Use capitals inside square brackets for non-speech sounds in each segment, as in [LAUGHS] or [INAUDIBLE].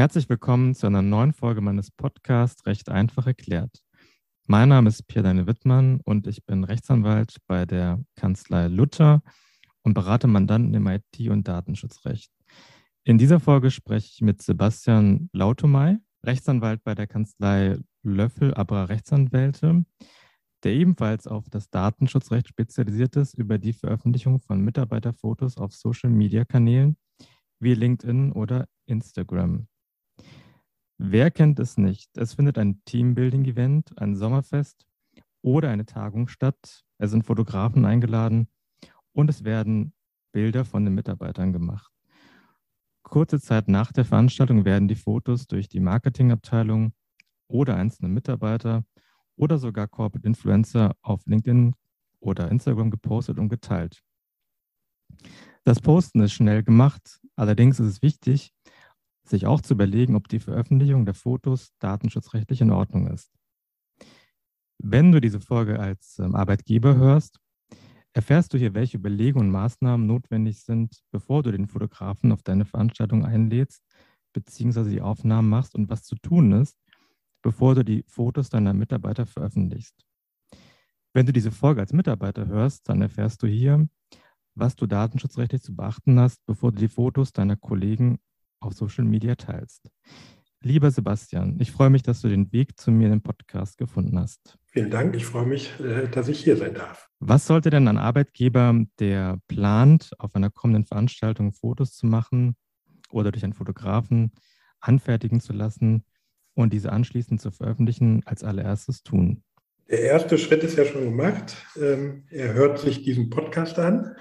Herzlich willkommen zu einer neuen Folge meines Podcasts Recht einfach erklärt. Mein Name ist Pierre-Deine Wittmann und ich bin Rechtsanwalt bei der Kanzlei Luther und berate Mandanten im IT- und Datenschutzrecht. In dieser Folge spreche ich mit Sebastian Lautomay, Rechtsanwalt bei der Kanzlei Löffel Abra Rechtsanwälte, der ebenfalls auf das Datenschutzrecht spezialisiert ist über die Veröffentlichung von Mitarbeiterfotos auf Social-Media-Kanälen wie LinkedIn oder Instagram. Wer kennt es nicht? Es findet ein Teambuilding-Event, ein Sommerfest oder eine Tagung statt. Es sind Fotografen eingeladen und es werden Bilder von den Mitarbeitern gemacht. Kurze Zeit nach der Veranstaltung werden die Fotos durch die Marketingabteilung oder einzelne Mitarbeiter oder sogar Corporate Influencer auf LinkedIn oder Instagram gepostet und geteilt. Das Posten ist schnell gemacht, allerdings ist es wichtig, sich auch zu überlegen, ob die Veröffentlichung der Fotos datenschutzrechtlich in Ordnung ist. Wenn du diese Folge als ähm, Arbeitgeber hörst, erfährst du hier, welche Überlegungen und Maßnahmen notwendig sind, bevor du den Fotografen auf deine Veranstaltung einlädst, beziehungsweise die Aufnahmen machst und was zu tun ist, bevor du die Fotos deiner Mitarbeiter veröffentlichst. Wenn du diese Folge als Mitarbeiter hörst, dann erfährst du hier, was du datenschutzrechtlich zu beachten hast, bevor du die Fotos deiner Kollegen auf Social Media teilst. Lieber Sebastian, ich freue mich, dass du den Weg zu mir in den Podcast gefunden hast. Vielen Dank. Ich freue mich, äh, dass ich hier sein darf. Was sollte denn ein Arbeitgeber, der plant, auf einer kommenden Veranstaltung Fotos zu machen oder durch einen Fotografen anfertigen zu lassen und diese anschließend zu veröffentlichen, als allererstes tun? Der erste Schritt ist ja schon gemacht. Ähm, er hört sich diesen Podcast an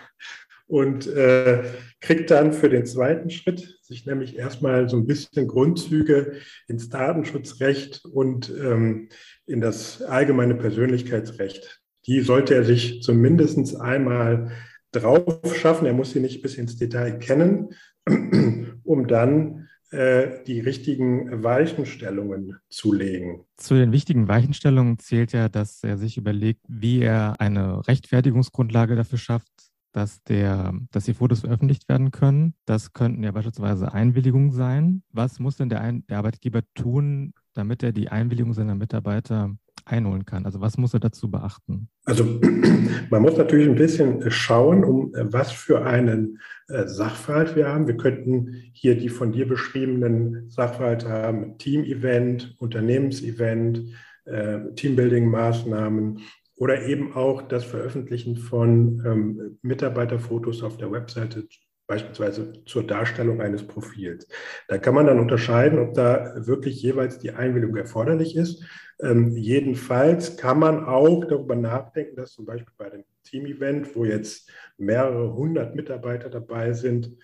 und äh, kriegt dann für den zweiten Schritt sich nämlich erstmal so ein bisschen Grundzüge ins Datenschutzrecht und ähm, in das allgemeine Persönlichkeitsrecht. Die sollte er sich zumindest einmal drauf schaffen. Er muss sie nicht bis ins Detail kennen, [CLEARS THROAT] um dann äh, die richtigen Weichenstellungen zu legen. Zu den wichtigen Weichenstellungen zählt ja, dass er sich überlegt, wie er eine Rechtfertigungsgrundlage dafür schafft, dass, der, dass die Fotos veröffentlicht werden können. Das könnten ja beispielsweise Einwilligungen sein. Was muss denn der, Ein der Arbeitgeber tun, damit er die Einwilligung seiner Mitarbeiter einholen kann? Also was muss er dazu beachten? Also [CLEARS THROAT] man muss natürlich ein bisschen schauen, um äh, was für einen äh, Sachverhalt wir haben. Wir könnten hier die von dir beschriebenen Sachverhalte haben, Team-Event, Unternehmensevent, äh, Teambuilding-Maßnahmen oder eben auch das Veröffentlichen von ähm, Mitarbeiterfotos auf der Webseite, beispielsweise zur Darstellung eines Profils. Da kann man dann unterscheiden, ob da wirklich jeweils die Einwilligung erforderlich ist. Ähm, jedenfalls kann man auch darüber nachdenken, dass zum Beispiel bei dem Team-Event, wo jetzt mehrere hundert Mitarbeiter dabei sind,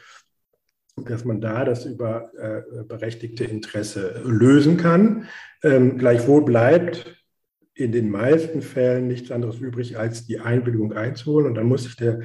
dass man da das über äh, berechtigte Interesse lösen kann. Ähm, gleichwohl bleibt in den meisten Fällen nichts anderes übrig, als die Einwilligung einzuholen. Und dann muss sich der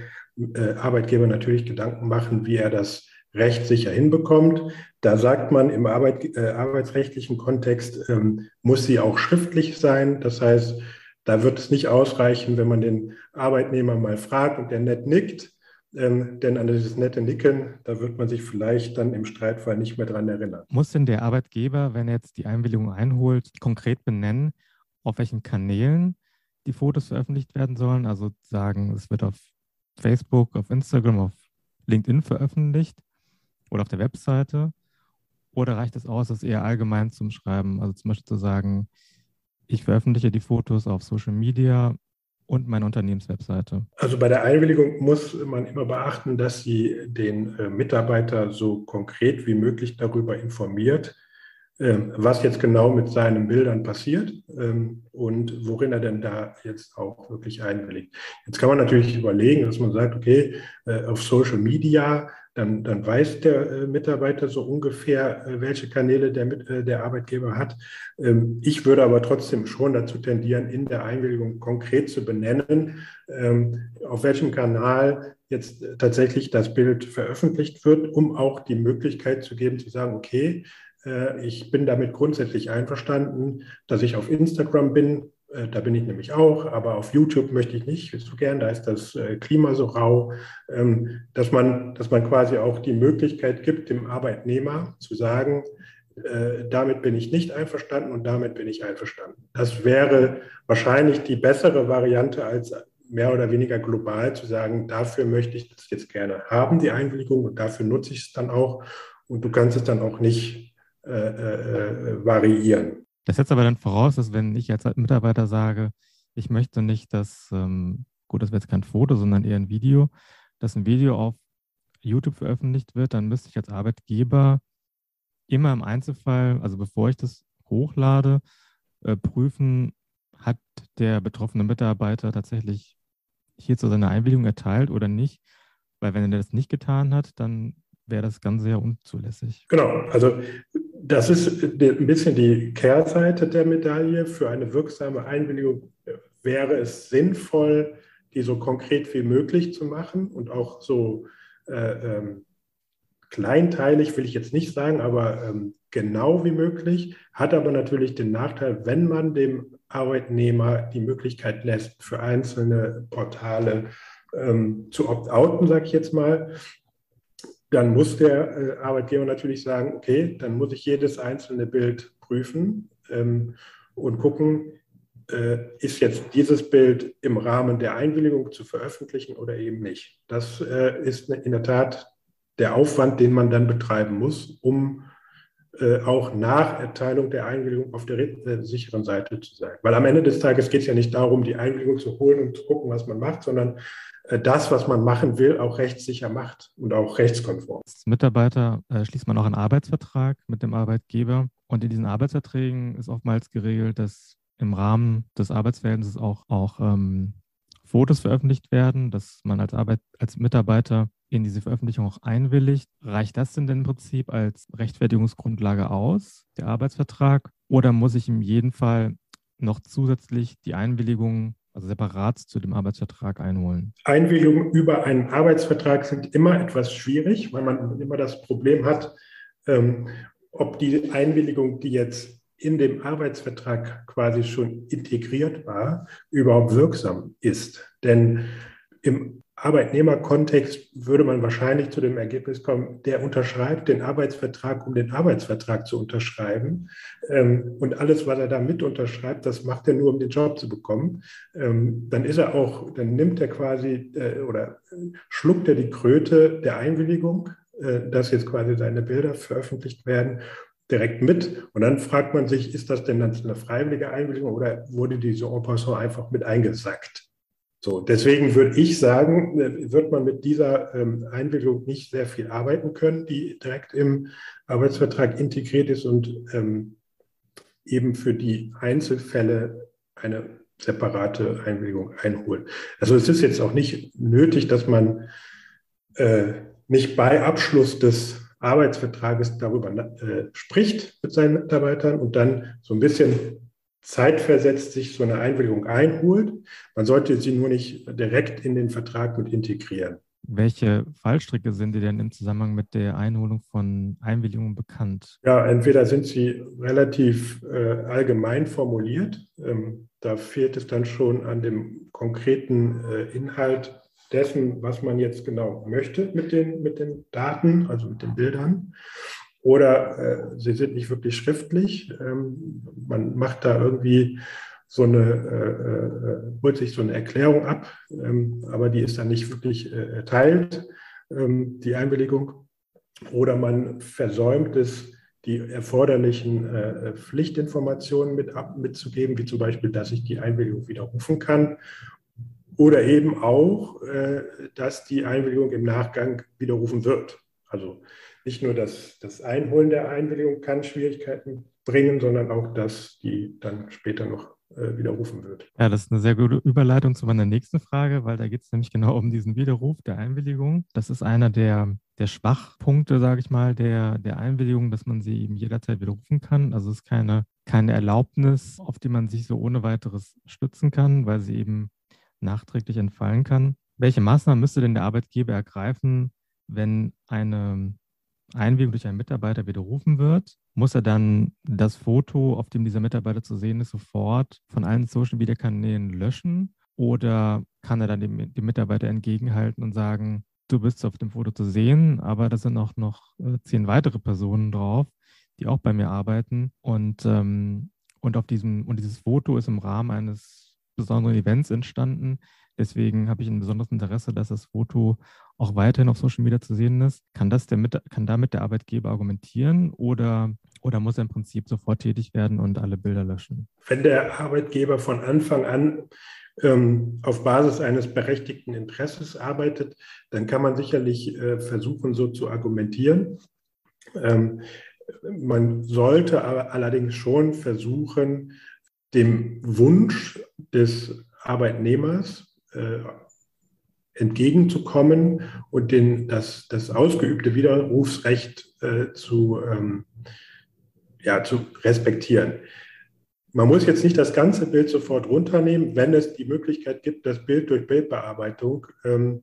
äh, Arbeitgeber natürlich Gedanken machen, wie er das rechtssicher hinbekommt. Da sagt man im Arbeit, äh, arbeitsrechtlichen Kontext, ähm, muss sie auch schriftlich sein. Das heißt, da wird es nicht ausreichen, wenn man den Arbeitnehmer mal fragt und der nett nickt. Ähm, denn an dieses nette Nicken, da wird man sich vielleicht dann im Streitfall nicht mehr dran erinnern. Muss denn der Arbeitgeber, wenn er jetzt die Einwilligung einholt, konkret benennen, auf welchen Kanälen die Fotos veröffentlicht werden sollen. Also sagen, es wird auf Facebook, auf Instagram, auf LinkedIn veröffentlicht oder auf der Webseite. Oder reicht es aus, das eher allgemein zu schreiben? Also zum Beispiel zu sagen, ich veröffentliche die Fotos auf Social Media und meine Unternehmenswebseite. Also bei der Einwilligung muss man immer beachten, dass sie den äh, Mitarbeiter so konkret wie möglich darüber informiert, was jetzt genau mit seinen Bildern passiert ähm, und worin er denn da jetzt auch wirklich einwilligt. Jetzt kann man natürlich überlegen, dass man sagt, okay, äh, auf Social Media, dann, dann weiß der äh, Mitarbeiter so ungefähr, äh, welche Kanäle der, der Arbeitgeber hat. Ähm, ich würde aber trotzdem schon dazu tendieren, in der Einwilligung konkret zu benennen, auf welchem Kanal jetzt tatsächlich das Bild veröffentlicht wird, um auch die Möglichkeit zu geben, zu sagen, okay, ich bin damit grundsätzlich einverstanden, dass ich auf Instagram bin. Äh, da bin ich nämlich auch, aber auf YouTube möchte ich nicht so gern. Da ist das äh, Klima so rau, ähm, dass man, dass man quasi auch die Möglichkeit gibt, dem Arbeitnehmer zu sagen, äh, damit bin ich nicht einverstanden und damit bin ich einverstanden. Das wäre wahrscheinlich die bessere Variante als mehr oder weniger global zu sagen, dafür möchte ich das jetzt gerne haben, die Einwilligung, und dafür nutze ich es dann auch. Und du kannst es dann auch nicht äh, äh, variieren. Das setzt aber dann voraus, dass wenn ich als Mitarbeiter sage, ich möchte nicht, dass, ähm, gut, das wäre jetzt kein Foto, sondern eher ein Video, dass ein Video auf YouTube veröffentlicht wird, dann müsste ich als Arbeitgeber immer im Einzelfall, also bevor ich das hochlade, äh, prüfen, hat der betroffene Mitarbeiter tatsächlich hierzu seine Einwilligung erteilt oder nicht. Weil wenn er das nicht getan hat, dann wäre das Ganze ja unzulässig. Genau, also das ist ein bisschen die Kehrseite der Medaille. Für eine wirksame Einwilligung wäre es sinnvoll, die so konkret wie möglich zu machen und auch so äh, ähm, kleinteilig, will ich jetzt nicht sagen, aber ähm, genau wie möglich, hat aber natürlich den Nachteil, wenn man dem Arbeitnehmer die Möglichkeit lässt, für einzelne Portale ähm, zu opt-outen, sage ich jetzt mal, dann muss der äh, Arbeitgeber natürlich sagen, okay, dann muss ich jedes einzelne Bild prüfen ähm, und gucken, äh, ist jetzt dieses Bild im Rahmen der Einwilligung zu veröffentlichen oder eben nicht. Das äh, ist in der Tat der Aufwand, den man dann betreiben muss, um äh, auch nach Erteilung der Einwilligung auf der äh, sicheren Seite zu sein. Weil am Ende des Tages geht es ja nicht darum, die Einwilligung zu holen und zu gucken, was man macht, sondern äh, das, was man machen will, auch rechtssicher macht und auch rechtskonform. Als Mitarbeiter äh, schließt man auch einen Arbeitsvertrag mit dem Arbeitgeber. Und in diesen Arbeitsverträgen ist oftmals geregelt, dass im Rahmen des Arbeitsverhältnisses auch, auch ähm, Fotos veröffentlicht werden, dass man als, Arbeit, als Mitarbeiter in diese Veröffentlichung auch einwilligt. Reicht das denn, im Prinzip als Rechtfertigungsgrundlage aus, der Arbeitsvertrag? Oder muss ich in jedem Fall noch zusätzlich die Einwilligung, also separat zu dem Arbeitsvertrag einholen? Einwilligungen über einen Arbeitsvertrag sind immer etwas schwierig, weil man immer das Problem hat, ähm, ob die Einwilligung, die jetzt in dem Arbeitsvertrag quasi schon integriert war, überhaupt wirksam ist. Denn im Arbeitnehmerkontext würde man wahrscheinlich zu dem Ergebnis kommen, der unterschreibt den Arbeitsvertrag, um den Arbeitsvertrag zu unterschreiben. Ähm, und alles, was er da mit unterschreibt, das macht er nur, um den Job zu bekommen. Ähm, dann ist er auch, dann nimmt er quasi äh, oder schluckt er die Kröte der Einwilligung, äh, dass jetzt quasi seine Bilder veröffentlicht werden direkt mit. Und dann fragt man sich, ist das denn dann eine freiwillige Einwilligung oder wurde diese en passant einfach mit eingesackt? So, deswegen würde ich sagen, wird man mit dieser ähm, Einwilligung nicht sehr viel arbeiten können, die direkt im Arbeitsvertrag integriert ist und ähm, eben für die Einzelfälle eine separate Einwilligung einholen. Also es ist jetzt auch nicht nötig, dass man äh, nicht bei Abschluss des Arbeitsvertrages darüber äh, spricht mit seinen Mitarbeitern und dann so ein bisschen zeitversetzt sich so eine Einwilligung einholt. Man sollte sie nur nicht direkt in den Vertrag mit integrieren. Welche Fallstricke sind dir denn im Zusammenhang mit der Einholung von Einwilligungen bekannt? Ja, entweder sind sie relativ äh, allgemein formuliert. Ähm, da fehlt es dann schon an dem konkreten äh, Inhalt dessen, was man jetzt genau möchte mit den, mit den Daten, also mit den Bildern. Oder äh, sie sind nicht wirklich schriftlich. Ähm, man macht da irgendwie so eine, äh, äh, holt sich so eine Erklärung ab, ähm, aber die ist dann nicht wirklich äh, erteilt, ähm, die Einwilligung. Oder man versäumt es, die erforderlichen äh, Pflichtinformationen mit ab, mitzugeben, wie zum Beispiel, dass ich die Einwilligung widerrufen kann oder eben auch, äh, dass die Einwilligung im Nachgang widerrufen wird. Also nicht nur das, das Einholen der Einwilligung kann Schwierigkeiten bringen, sondern auch, dass die dann später noch äh, widerrufen wird. Ja, das ist eine sehr gute Überleitung zu meiner nächsten Frage, weil da geht es nämlich genau um diesen Widerruf der Einwilligung. Das ist einer der, der Schwachpunkte, sage ich mal, der, der Einwilligung, dass man sie eben jederzeit widerrufen kann. Also es ist keine, keine Erlaubnis, auf die man sich so ohne weiteres stützen kann, weil sie eben nachträglich entfallen kann. Welche Maßnahmen müsste denn der Arbeitgeber ergreifen, wenn eine Einwilligung durch einen Mitarbeiter widerrufen wird? Muss er dann das Foto, auf dem dieser Mitarbeiter zu sehen ist, sofort von allen Social Media Kanälen löschen? Oder kann er dann dem, dem Mitarbeiter entgegenhalten und sagen, du bist auf dem Foto zu sehen, aber da sind auch noch äh, zehn weitere Personen drauf, die auch bei mir arbeiten. Und, ähm, und auf diesem, und dieses Foto ist im Rahmen eines besonderen Events entstanden. Deswegen habe ich ein besonderes Interesse, dass das Foto auch weiterhin auf Social Media zu sehen ist. Kann, das der mit, kann damit der Arbeitgeber argumentieren oder, oder muss er im Prinzip sofort tätig werden und alle Bilder löschen? Wenn der Arbeitgeber von Anfang an ähm, auf Basis eines berechtigten Interesses arbeitet, dann kann man sicherlich äh, versuchen, so zu argumentieren. Ähm, man sollte aber allerdings schon versuchen, dem Wunsch des Arbeitnehmers äh, entgegenzukommen und den, das, das ausgeübte Widerrufsrecht äh, zu, ähm, ja, zu respektieren. Man muss jetzt nicht das ganze Bild sofort runternehmen, wenn es die Möglichkeit gibt, das Bild durch Bildbearbeitung ähm,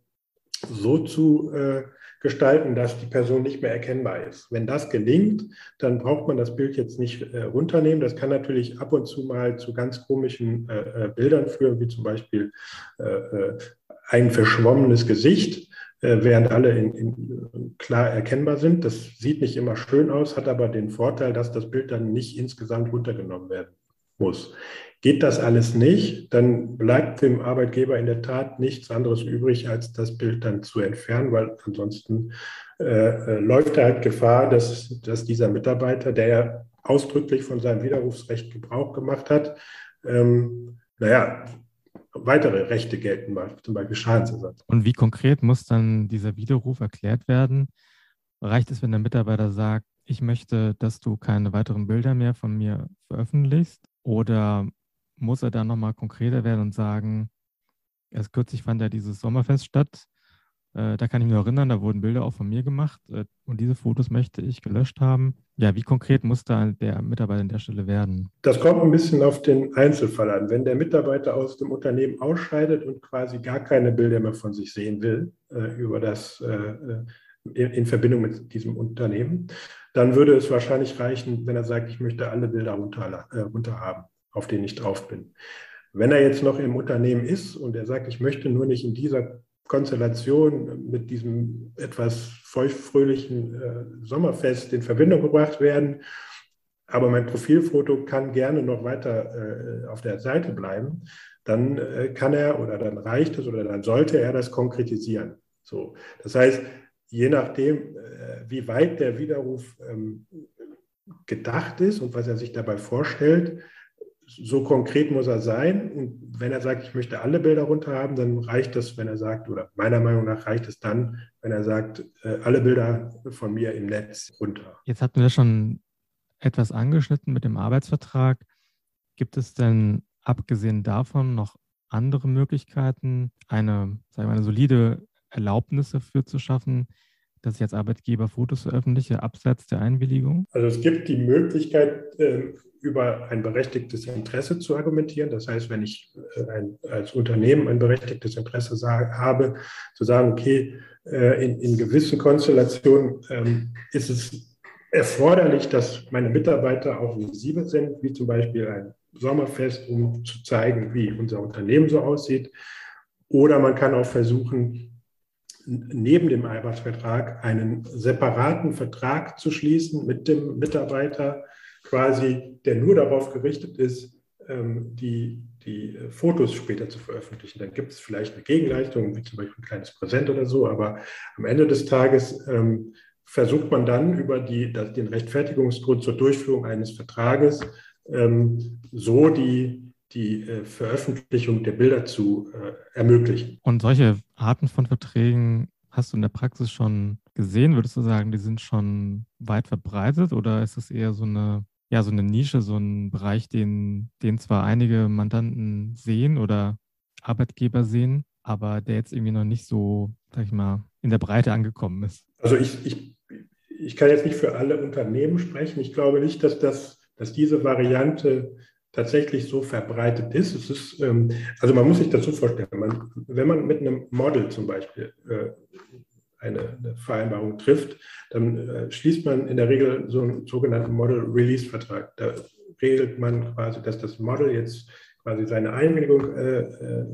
so zu äh, gestalten, dass die Person nicht mehr erkennbar ist. Wenn das gelingt, dann braucht man das Bild jetzt nicht äh, runternehmen. Das kann natürlich ab und zu mal zu ganz komischen äh, äh Bildern führen, wie zum Beispiel äh, äh ein verschwommenes Gesicht, äh, während alle in, in, klar erkennbar sind. Das sieht nicht immer schön aus, hat aber den Vorteil, dass das Bild dann nicht insgesamt runtergenommen werden muss. Geht das alles nicht, dann bleibt dem Arbeitgeber in der Tat nichts anderes übrig, als das Bild dann zu entfernen, weil ansonsten äh, äh, läuft er halt Gefahr, dass, dass dieser Mitarbeiter, der ja ausdrücklich von seinem Widerrufsrecht Gebrauch gemacht hat, ähm, naja, weitere Rechte gelten macht, zum Beispiel Schadensersatz. Und wie konkret muss dann dieser Widerruf erklärt werden? Reicht es, wenn der Mitarbeiter sagt, ich möchte, dass du keine weiteren Bilder mehr von mir veröffentlichst? Oder muss er dann nochmal konkreter werden und sagen, erst kürzlich fand ja dieses Sommerfest statt. Äh, da kann ich mich erinnern, da wurden Bilder auch von mir gemacht äh, und diese Fotos möchte ich gelöscht haben. Ja, wie konkret muss da der Mitarbeiter an der Stelle werden? Das kommt ein bisschen auf den Einzelfall an. Wenn der Mitarbeiter aus dem Unternehmen ausscheidet und quasi gar keine Bilder mehr von sich sehen will, äh, über das, äh, äh, in Verbindung mit diesem Unternehmen, dann würde es wahrscheinlich reichen, wenn er sagt, ich möchte alle Bilder runter, äh, runter haben auf den ich drauf bin. Wenn er jetzt noch im Unternehmen ist und er sagt, ich möchte nur nicht in dieser Konstellation mit diesem etwas feuchtfröhlichen äh, Sommerfest in Verbindung gebracht werden, aber mein Profilfoto kann gerne noch weiter äh, auf der Seite bleiben, dann äh, kann er oder dann reicht es oder dann sollte er das konkretisieren. So, das heißt, je nachdem, äh, wie weit der Widerruf ähm, gedacht ist und was er sich dabei vorstellt, so konkret muss er sein. Und wenn er sagt, ich möchte alle Bilder runter haben, dann reicht das, wenn er sagt, oder meiner Meinung nach reicht es dann, wenn er sagt, äh, alle Bilder von mir im Netz runter. Jetzt hatten wir schon etwas angeschnitten mit dem Arbeitsvertrag. Gibt es denn abgesehen davon noch andere Möglichkeiten, eine, sagen wir, eine solide Erlaubnis dafür zu schaffen, dass ich als Arbeitgeber Fotos veröffentliche, abseits der Einwilligung? Also es gibt die Möglichkeit, ähm, über ein berechtigtes Interesse zu argumentieren. Das heißt, wenn ich äh, ein, als Unternehmen ein berechtigtes Interesse habe, zu sagen, okay, äh, in, in gewissen Konstellationen ähm, ist es erforderlich, dass meine Mitarbeiter auch visibel sind, wie zum Beispiel ein Sommerfest, um zu zeigen, wie unser Unternehmen so aussieht. Oder man kann auch versuchen, neben dem Arbeitsvertrag einen separaten Vertrag zu schließen mit dem Mitarbeiter, quasi, der nur darauf gerichtet ist, ähm, die, die Fotos später zu veröffentlichen. Dann gibt es vielleicht eine Gegenleistung, wie zum Beispiel ein kleines Präsent oder so, aber am Ende des Tages ähm, versucht man dann über die, den Rechtfertigungsgrund zur Durchführung eines Vertrages ähm, so die, die äh, Veröffentlichung der Bilder zu äh, ermöglichen. Und solche Arten von Verträgen hast du in der Praxis schon gesehen? Würdest du sagen, die sind schon weit verbreitet oder ist es eher so eine, ja, so eine Nische, so ein Bereich, den, den zwar einige Mandanten sehen oder Arbeitgeber sehen, aber der jetzt irgendwie noch nicht so, sag ich mal, in der Breite angekommen ist? Also ich, ich, ich kann jetzt nicht für alle Unternehmen sprechen. Ich glaube nicht, dass, das, dass diese Variante tatsächlich so verbreitet ist. Es ist ähm, also man muss sich dazu vorstellen, man, wenn man mit einem Model zum Beispiel äh, eine, eine, Vereinbarung trifft, dann äh, schließt man in der Regel so einen sogenannten Model-Release-Vertrag. Da regelt man quasi, dass das Model jetzt quasi seine Einwilligung äh, äh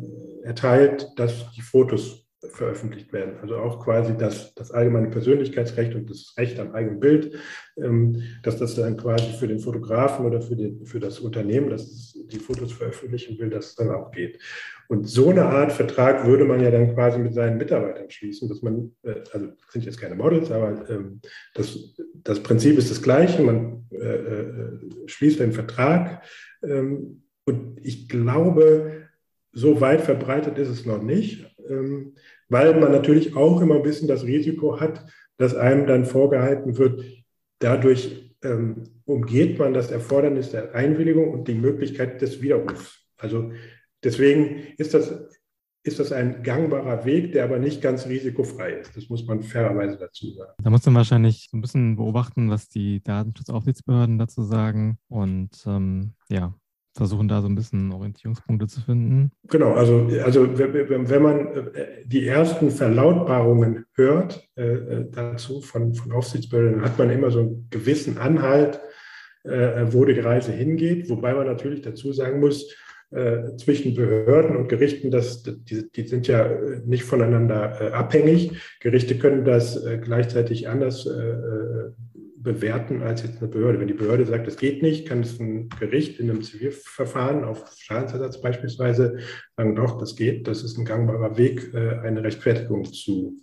erteilt, dass die Fotos veröffentlicht werden. Also auch quasi das, das allgemeine Persönlichkeitsrecht und das Recht am eigenen Bild, ähm, dass das dann quasi für den Fotografen oder für, den, für das Unternehmen, das die Fotos veröffentlichen will, dass es dann auch geht. Und so eine Art Vertrag würde man ja dann quasi mit seinen Mitarbeitern schließen, dass man, äh, also sind jetzt keine Models, aber ähm, das, das Prinzip ist das gleiche, man äh, äh, schließt einen Vertrag ähm, und ich glaube, so weit verbreitet ist es noch nicht, weil man natürlich auch immer ein bisschen das Risiko hat, dass einem dann vorgehalten wird, dadurch ähm, umgeht man das Erfordernis der Einwilligung und die Möglichkeit des Widerrufs. Also deswegen ist das, ist das ein gangbarer Weg, der aber nicht ganz risikofrei ist. Das muss man fairerweise dazu sagen. Da muss man wahrscheinlich so ein bisschen beobachten, was die Datenschutzaufsichtsbehörden dazu sagen. Und ähm, ja, versuchen da so ein bisschen Orientierungspunkte zu finden. Genau, also, also wenn man äh, die ersten Verlautbarungen hört äh, äh, dazu von, von Aufsichtsbehörden, hat man immer so einen gewissen Anhalt, äh, wo die Reise hingeht, wobei man natürlich dazu sagen muss, äh, zwischen Behörden und Gerichten, das, die, die sind ja nicht voneinander äh, abhängig. Gerichte können das gleichzeitig anders bewerten als jetzt eine Behörde. Wenn die Behörde sagt, es geht nicht, kann es ein Gericht in einem Zivilverfahren auf Schadensersatz beispielsweise sagen, doch, das geht, das ist ein gangbarer Weg, äh, eine Rechtfertigung zu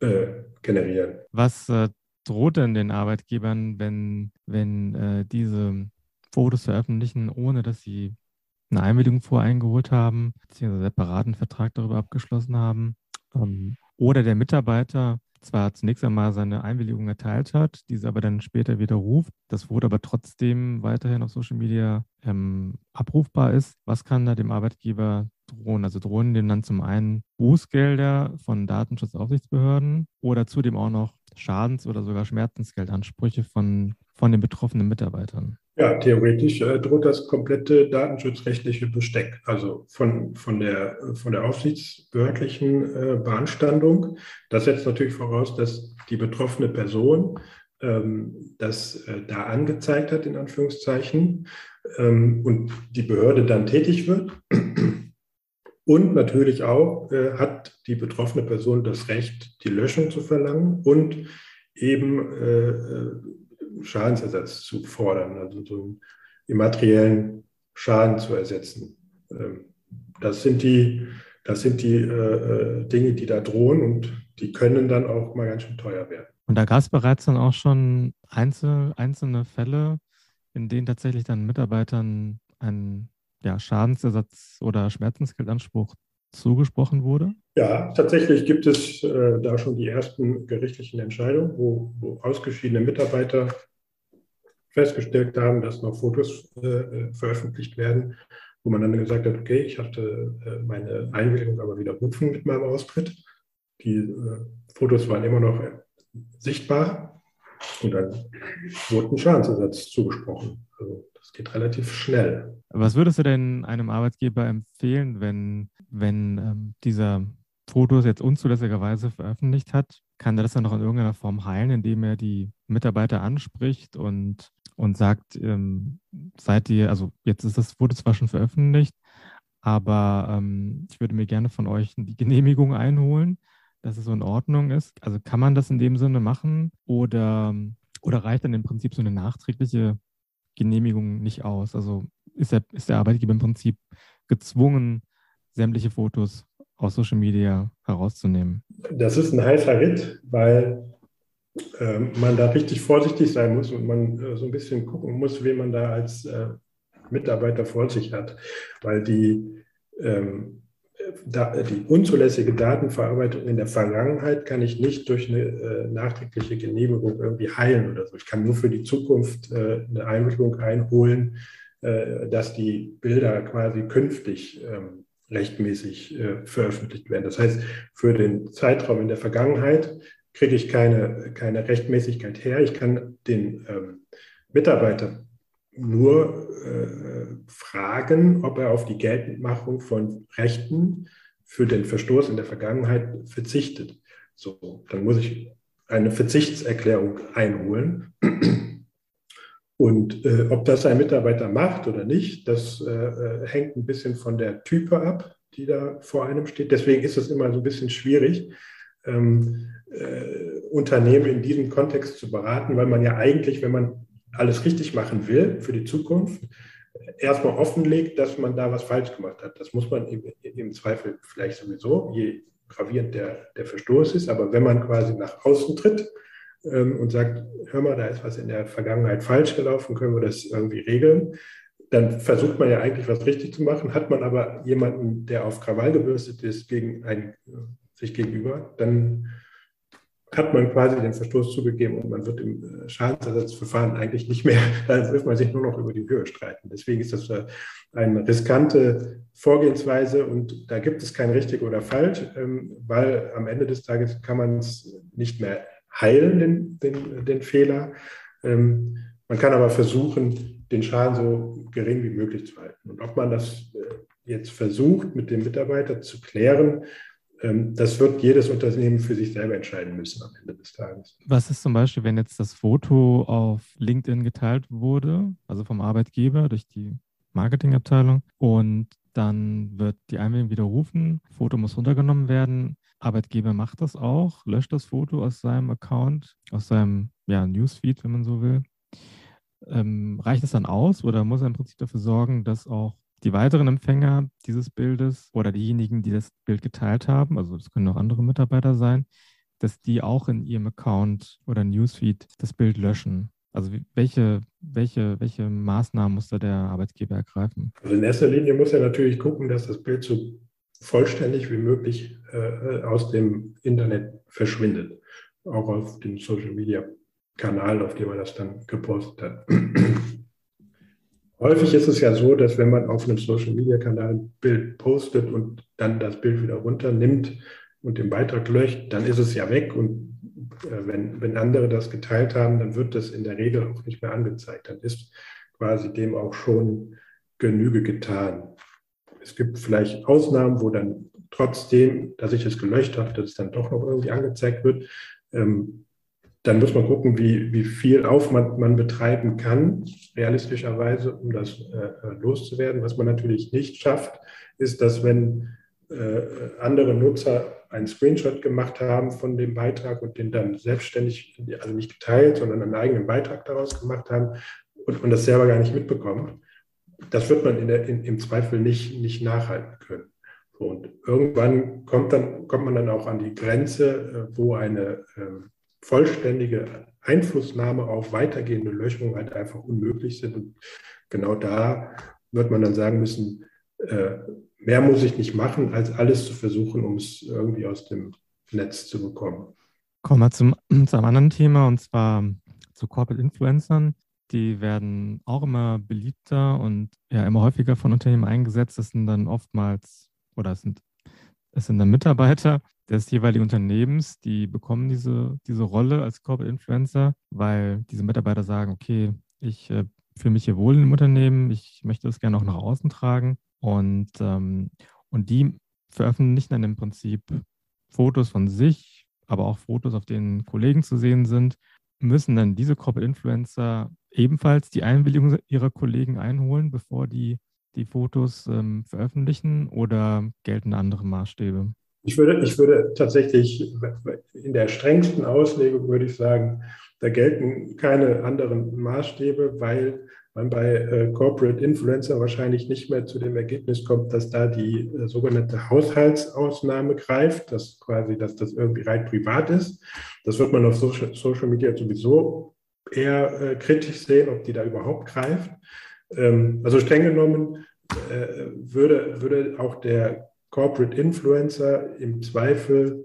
äh, generieren. Was äh, droht denn den Arbeitgebern, wenn, wenn äh, diese Fotos veröffentlichen, ohne dass sie eine Einwilligung voreingeholt haben, beziehungsweise einen separaten Vertrag darüber abgeschlossen haben? Ähm, oder der Mitarbeiter zwar zunächst einmal seine Einwilligung erteilt hat, diese aber dann später widerruft. Das wurde aber trotzdem weiterhin auf Social Media ähm, abrufbar ist. Was kann da dem Arbeitgeber drohen? Also drohen dem dann zum einen Bußgelder von Datenschutzaufsichtsbehörden oder zudem auch noch Schadens- oder sogar Schmerzensgeldansprüche von, von den betroffenen Mitarbeitern? Ja, theoretisch äh, droht das komplette datenschutzrechtliche Besteck, also von, von, der, von der aufsichtsbehördlichen äh, Beanstandung. Das setzt natürlich voraus, dass die betroffene Person ähm, das äh, da angezeigt hat, in Anführungszeichen, ähm, und die Behörde dann tätig wird. Und natürlich auch äh, hat die betroffene Person das Recht, die Löschung zu verlangen und eben äh, äh Schadensersatz zu fordern, also so einen immateriellen Schaden zu ersetzen. Ähm, das sind die, das sind die äh, äh, Dinge, die da drohen und die können dann auch mal ganz schön teuer werden. Und da gab es bereits dann auch schon einzel, einzelne Fälle, in denen tatsächlich dann Mitarbeitern ein ja, Schadensersatz oder Schmerzensgeldanspruch zugesprochen wurde? Ja, tatsächlich gibt es äh, da schon die ersten gerichtlichen Entscheidungen, wo, wo ausgeschiedene Mitarbeiter festgestellt haben, dass noch Fotos äh, veröffentlicht werden, wo man dann gesagt hat, okay, ich hatte äh, meine Einwilligung aber widerrufen mit meinem Austritt. Die äh, Fotos waren immer noch sichtbar und dann wurde ein Schadensersatz zugesprochen. Also das geht relativ schnell. Was würdest du denn einem Arbeitgeber empfehlen, wenn, wenn ähm, dieser Fotos jetzt unzulässigerweise veröffentlicht hat? Kann er das dann noch in irgendeiner Form heilen, indem er die Mitarbeiter anspricht und und sagt, ähm, seid ihr, also jetzt ist das Foto zwar schon veröffentlicht, aber ähm, ich würde mir gerne von euch die Genehmigung einholen, dass es so in Ordnung ist. Also kann man das in dem Sinne machen oder, oder reicht dann im Prinzip so eine nachträgliche Genehmigung nicht aus? Also ist der, ist der Arbeitgeber im Prinzip gezwungen, sämtliche Fotos aus Social Media herauszunehmen? Das ist ein heißer Ritt, weil ähm, man da richtig vorsichtig sein muss und man äh, so ein bisschen gucken muss, wen man da als äh, Mitarbeiter vor sich hat, weil die, ähm, die unzulässige Datenverarbeitung in der Vergangenheit kann ich nicht durch eine äh, nachträgliche Genehmigung irgendwie heilen oder so. Ich kann nur für die Zukunft eine Einwilligung einholen, dass die Bilder quasi künftig ähm, rechtmäßig veröffentlicht werden. Das heißt, für den Zeitraum in der Vergangenheit kriege ich keine, keine Rechtmäßigkeit her. Ich kann den ähm, Mitarbeiter nur äh, fragen, ob er auf die Geltendmachung von Rechten für den Verstoß in der Vergangenheit verzichtet. So, dann muss ich eine Verzichtserklärung einholen. Und äh, ob das ein Mitarbeiter macht oder nicht, das äh, äh hängt ein bisschen von der Type ab, die da vor einem steht. Deswegen ist es immer so ein bisschen schwierig, ähm, äh, Unternehmen in diesem Kontext zu beraten, weil man ja eigentlich, wenn man alles richtig machen will für die Zukunft, erstmal offenlegt, dass man da was falsch gemacht hat. Das muss man im, im Zweifel vielleicht sowieso, je gravierend der, der Verstoß ist. Aber wenn man quasi nach außen tritt ähm, und sagt, hör mal, da ist was in der Vergangenheit falsch gelaufen, können wir das irgendwie regeln, dann versucht man ja eigentlich was richtig zu machen. Hat man aber jemanden, der auf Krawall gebürstet ist, gegen ein, sich gegenüber, dann hat man quasi den Verstoß zugegeben und man wird im äh, Schadensersatzverfahren eigentlich nicht mehr, [LAUGHS] da wird man sich nur noch über die Höhe streiten. Deswegen ist das äh, eine riskante Vorgehensweise und da gibt es kein richtig oder falsch, ähm, weil am Ende des Tages kann man es nicht mehr heilen, den, den, den Fehler. Ähm, man kann aber versuchen, den Schaden so gering wie möglich zu halten. Und ob man das äh, jetzt versucht, mit dem Mitarbeiter zu klären, das wird jedes Unternehmen für sich selber entscheiden müssen am Ende des Tages. Was ist zum Beispiel, wenn jetzt das Foto auf LinkedIn geteilt wurde, also vom Arbeitgeber durch die Marketingabteilung und dann wird die Einwilligung widerrufen, Foto muss runtergenommen werden. Arbeitgeber macht das auch, löscht das Foto aus seinem Account, aus seinem ja, Newsfeed, wenn man so will. Ähm, reicht es dann aus oder muss er im Prinzip dafür sorgen, dass auch die weiteren Empfänger dieses Bildes oder diejenigen, die das Bild geteilt haben, also das können auch andere Mitarbeiter sein, dass die auch in ihrem Account oder Newsfeed das Bild löschen. Also welche, welche, welche Maßnahmen muss da der Arbeitgeber ergreifen? Also in erster Linie muss er natürlich gucken, dass das Bild so vollständig wie möglich äh, aus dem Internet verschwindet. Auch auf dem Social Media Kanal, auf dem er das dann gepostet hat. Häufig ist es ja so, dass wenn man auf einem Social-Media-Kanal ein Bild postet und dann das Bild wieder runternimmt und den Beitrag löscht, dann ist es ja weg. Und äh, wenn, wenn andere das geteilt haben, dann wird das in der Regel auch nicht mehr angezeigt. Dann ist quasi dem auch schon Genüge getan. Es gibt vielleicht Ausnahmen, wo dann trotzdem, dass ich es gelöscht habe, dass es dann doch noch irgendwie angezeigt wird. Ähm, dann muss man gucken, wie, wie viel Aufwand man betreiben kann, realistischerweise, um das äh, loszuwerden. Was man natürlich nicht schafft, ist, dass wenn äh, andere Nutzer einen Screenshot gemacht haben von dem Beitrag und den dann selbstständig, also nicht geteilt, sondern einen eigenen Beitrag daraus gemacht haben und man das selber gar nicht mitbekommt, das wird man in der, in, im Zweifel nicht, nicht nachhalten können. Und irgendwann kommt, dann, kommt man dann auch an die Grenze, äh, wo eine ähm, vollständige Einflussnahme auf weitergehende Löschungen halt einfach unmöglich sind. Und genau da wird man dann sagen müssen, äh, mehr muss ich nicht machen, als alles zu versuchen, um es irgendwie aus dem Netz zu bekommen. Kommen wir zum, zum anderen Thema und zwar zu Corporate Influencern. Die werden auch immer beliebter und ja immer häufiger von Unternehmen eingesetzt. Das sind dann oftmals oder es sind, es sind dann Mitarbeiter, des jeweiligen Unternehmens, die bekommen diese, diese Rolle als Corporate Influencer, weil diese Mitarbeiter sagen, okay, ich äh, fühle mich hier wohl im Unternehmen, ich möchte das gerne auch nach außen tragen. Und, ähm, und die veröffentlichen dann im Prinzip Fotos von sich, aber auch Fotos, auf denen Kollegen zu sehen sind, müssen dann diese Corporate Influencer ebenfalls die Einwilligung ihrer Kollegen einholen, bevor die die Fotos ähm, veröffentlichen oder gelten andere Maßstäbe? Ich würde, ich würde tatsächlich in der strengsten Auslegung würde ich sagen, da gelten keine anderen Maßstäbe, weil man bei äh, Corporate Influencer wahrscheinlich nicht mehr zu dem Ergebnis kommt, dass da die äh, sogenannte Haushaltsausnahme greift, dass quasi, dass das irgendwie rein privat ist. Das wird man auf Social, Media sowieso eher äh, kritisch sehen, ob die da überhaupt greift. Ähm, also streng genommen würde, würde auch der Corporate Influencer im Zweifel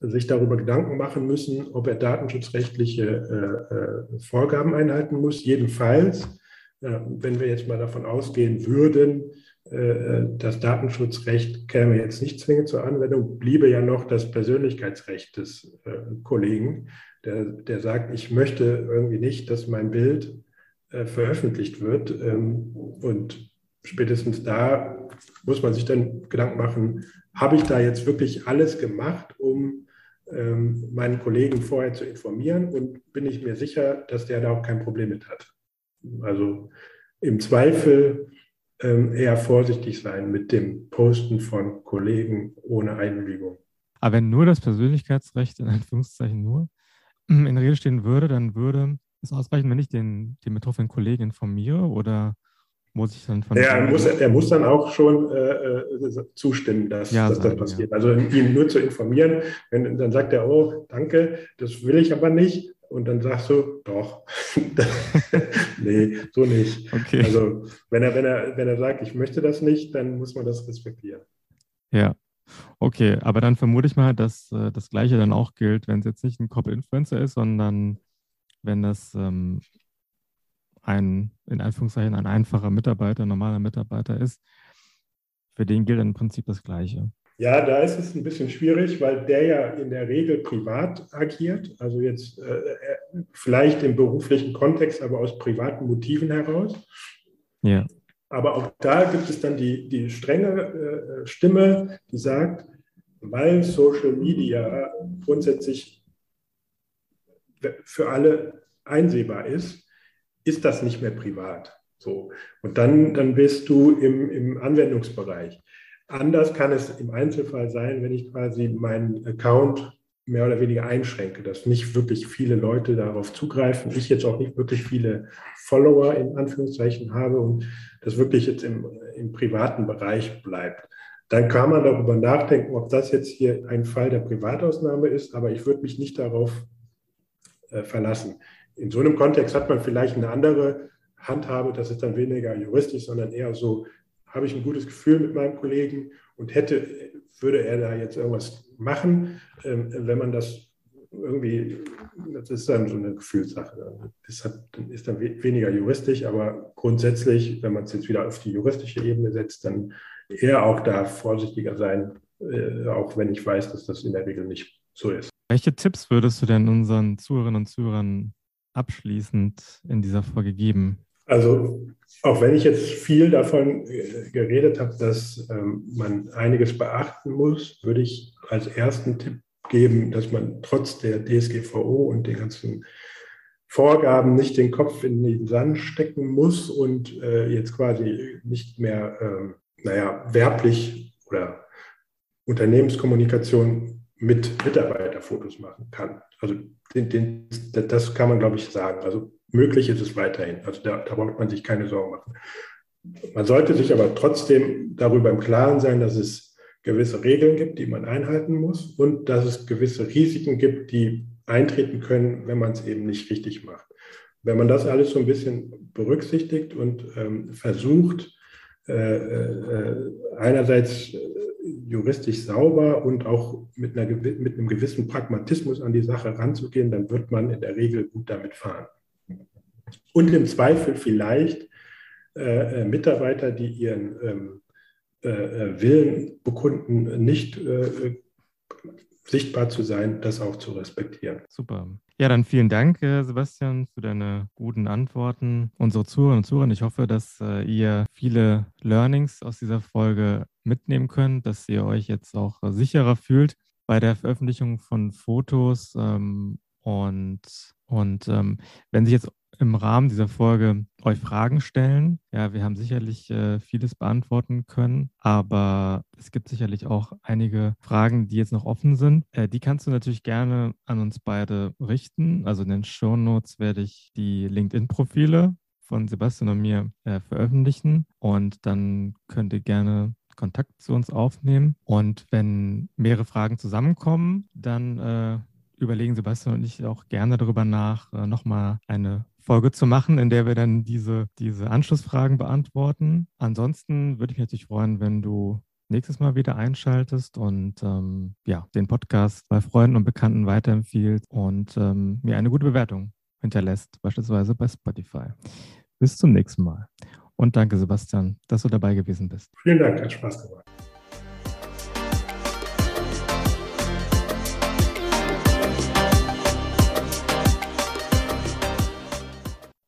sich darüber Gedanken machen müssen, ob er datenschutzrechtliche äh, äh, Vorgaben einhalten muss. Jedenfalls, äh, wenn wir jetzt mal davon ausgehen würden, äh, das Datenschutzrecht käme jetzt nicht zwingend zur Anwendung, bliebe ja noch das Persönlichkeitsrecht des äh, Kollegen, der, der sagt, ich möchte irgendwie nicht, dass mein Bild äh, veröffentlicht wird. Ähm, und spätestens da muss man sich dann Gedanken machen, habe ich da jetzt wirklich alles gemacht, um ähm, meinen Kollegen vorher zu informieren und bin ich mir sicher, dass der da auch kein Problem mit hat. Also im Zweifel ähm, eher vorsichtig sein mit dem Posten von Kollegen ohne Einwilligung. Aber wenn nur das Persönlichkeitsrecht in Anführungszeichen nur in der Rede stehen würde, dann würde es ausreichen, wenn ich den, den betroffenen Kollegen informiere oder muss ich dann von. Ja, er muss, er muss dann auch schon äh, äh zustimmen, dass, ja, dass das passiert. Ja. Also ihn nur zu informieren, wenn, dann sagt er, oh, danke, das will ich aber nicht. Und dann sagst du, doch. [LAUGHS] nee, so nicht. Okay. Also wenn er, wenn er, wenn er sagt, ich möchte das nicht, dann muss man das respektieren. Ja. Okay, aber dann vermute ich mal, dass äh, das Gleiche dann auch gilt, wenn es jetzt nicht ein Cop-Influencer ist, sondern wenn das ähm, ein, in Anführungszeichen, ein einfacher Mitarbeiter, ein normaler Mitarbeiter ist, für den gilt im Prinzip das Gleiche. Ja, da ist es ein bisschen schwierig, weil der ja in der Regel privat agiert, also jetzt äh, äh vielleicht im beruflichen Kontext, aber aus privaten Motiven heraus. Ja. Aber auch da gibt es dann die, die strenge äh, Stimme, die sagt, weil Social Media grundsätzlich für alle einsehbar ist, ist das nicht mehr privat. So. Und dann, dann bist du im, im Anwendungsbereich. Anders kann es im Einzelfall sein, wenn ich quasi meinen Account mehr oder weniger einschränke, dass nicht wirklich viele Leute darauf zugreifen, ich jetzt auch nicht wirklich viele Follower in Anführungszeichen habe und das wirklich jetzt im, im privaten Bereich bleibt. Dann kann man darüber nachdenken, ob das jetzt hier ein Fall der Privatausnahme ist, aber ich würde mich nicht darauf äh, verlassen. In so einem Kontext hat man vielleicht eine andere Handhabe, das ist dann weniger juristisch, sondern eher so, habe ich ein gutes Gefühl mit meinem Kollegen und hätte, würde er da jetzt irgendwas machen, ähm, wenn man das irgendwie, das ist dann so eine Gefühlssache. Das hat, ist dann weniger juristisch, aber grundsätzlich, wenn man es jetzt wieder auf die juristische Ebene setzt, dann eher auch da vorsichtiger sein, äh, auch wenn ich weiß, dass das in der Regel nicht so ist. Welche Tipps würdest du denn unseren Zuhörerinnen und Zuhörern abschließend in dieser Folge geben? Also auch wenn ich jetzt viel davon geredet habe, dass ähm, man einiges beachten muss, würde ich als ersten Tipp geben, dass man trotz der DSGVO und den ganzen Vorgaben nicht den Kopf in den Sand stecken muss und äh, jetzt quasi nicht mehr, äh, naja, werblich oder Unternehmenskommunikation mit Mitarbeiterfotos machen kann. Also den, den, das kann man, glaube ich, sagen. Also möglich ist es weiterhin. Also da, da braucht man sich keine Sorgen machen. Man sollte sich aber trotzdem darüber im Klaren sein, dass es gewisse Regeln gibt, die man einhalten muss und dass es gewisse Risiken gibt, die eintreten können, wenn man es eben nicht richtig macht. Wenn man das alles so ein bisschen berücksichtigt und ähm, versucht, einerseits juristisch sauber und auch mit, einer, mit einem gewissen Pragmatismus an die Sache ranzugehen, dann wird man in der Regel gut damit fahren. Und im Zweifel vielleicht äh, äh Mitarbeiter, die ihren ähm, äh, äh, Willen bekunden, nicht äh, sichtbar zu sein, das auch zu respektieren. Super. Ja, dann vielen Dank, Sebastian, für deine guten Antworten. Unsere Zuhörer und Zuhörer, ich hoffe, dass ihr viele Learnings aus dieser Folge mitnehmen könnt, dass ihr euch jetzt auch sicherer fühlt bei der Veröffentlichung von Fotos. Ähm, und und ähm, wenn sich jetzt im Rahmen dieser Folge euch Fragen stellen. Ja, wir haben sicherlich äh, vieles beantworten können, aber es gibt sicherlich auch einige Fragen, die jetzt noch offen sind. Äh, die kannst du natürlich gerne an uns beide richten. Also in den Show Notes werde ich die LinkedIn-Profile von Sebastian und mir äh, veröffentlichen und dann könnt ihr gerne Kontakt zu uns aufnehmen. Und wenn mehrere Fragen zusammenkommen, dann äh, überlegen Sebastian und ich auch gerne darüber nach, äh, nochmal eine Folge zu machen, in der wir dann diese, diese Anschlussfragen beantworten. Ansonsten würde ich mich natürlich freuen, wenn du nächstes Mal wieder einschaltest und ähm, ja, den Podcast bei Freunden und Bekannten weiterempfiehlst und ähm, mir eine gute Bewertung hinterlässt, beispielsweise bei Spotify. Bis zum nächsten Mal. Und danke, Sebastian, dass du dabei gewesen bist. Vielen Dank, hat Spaß gemacht.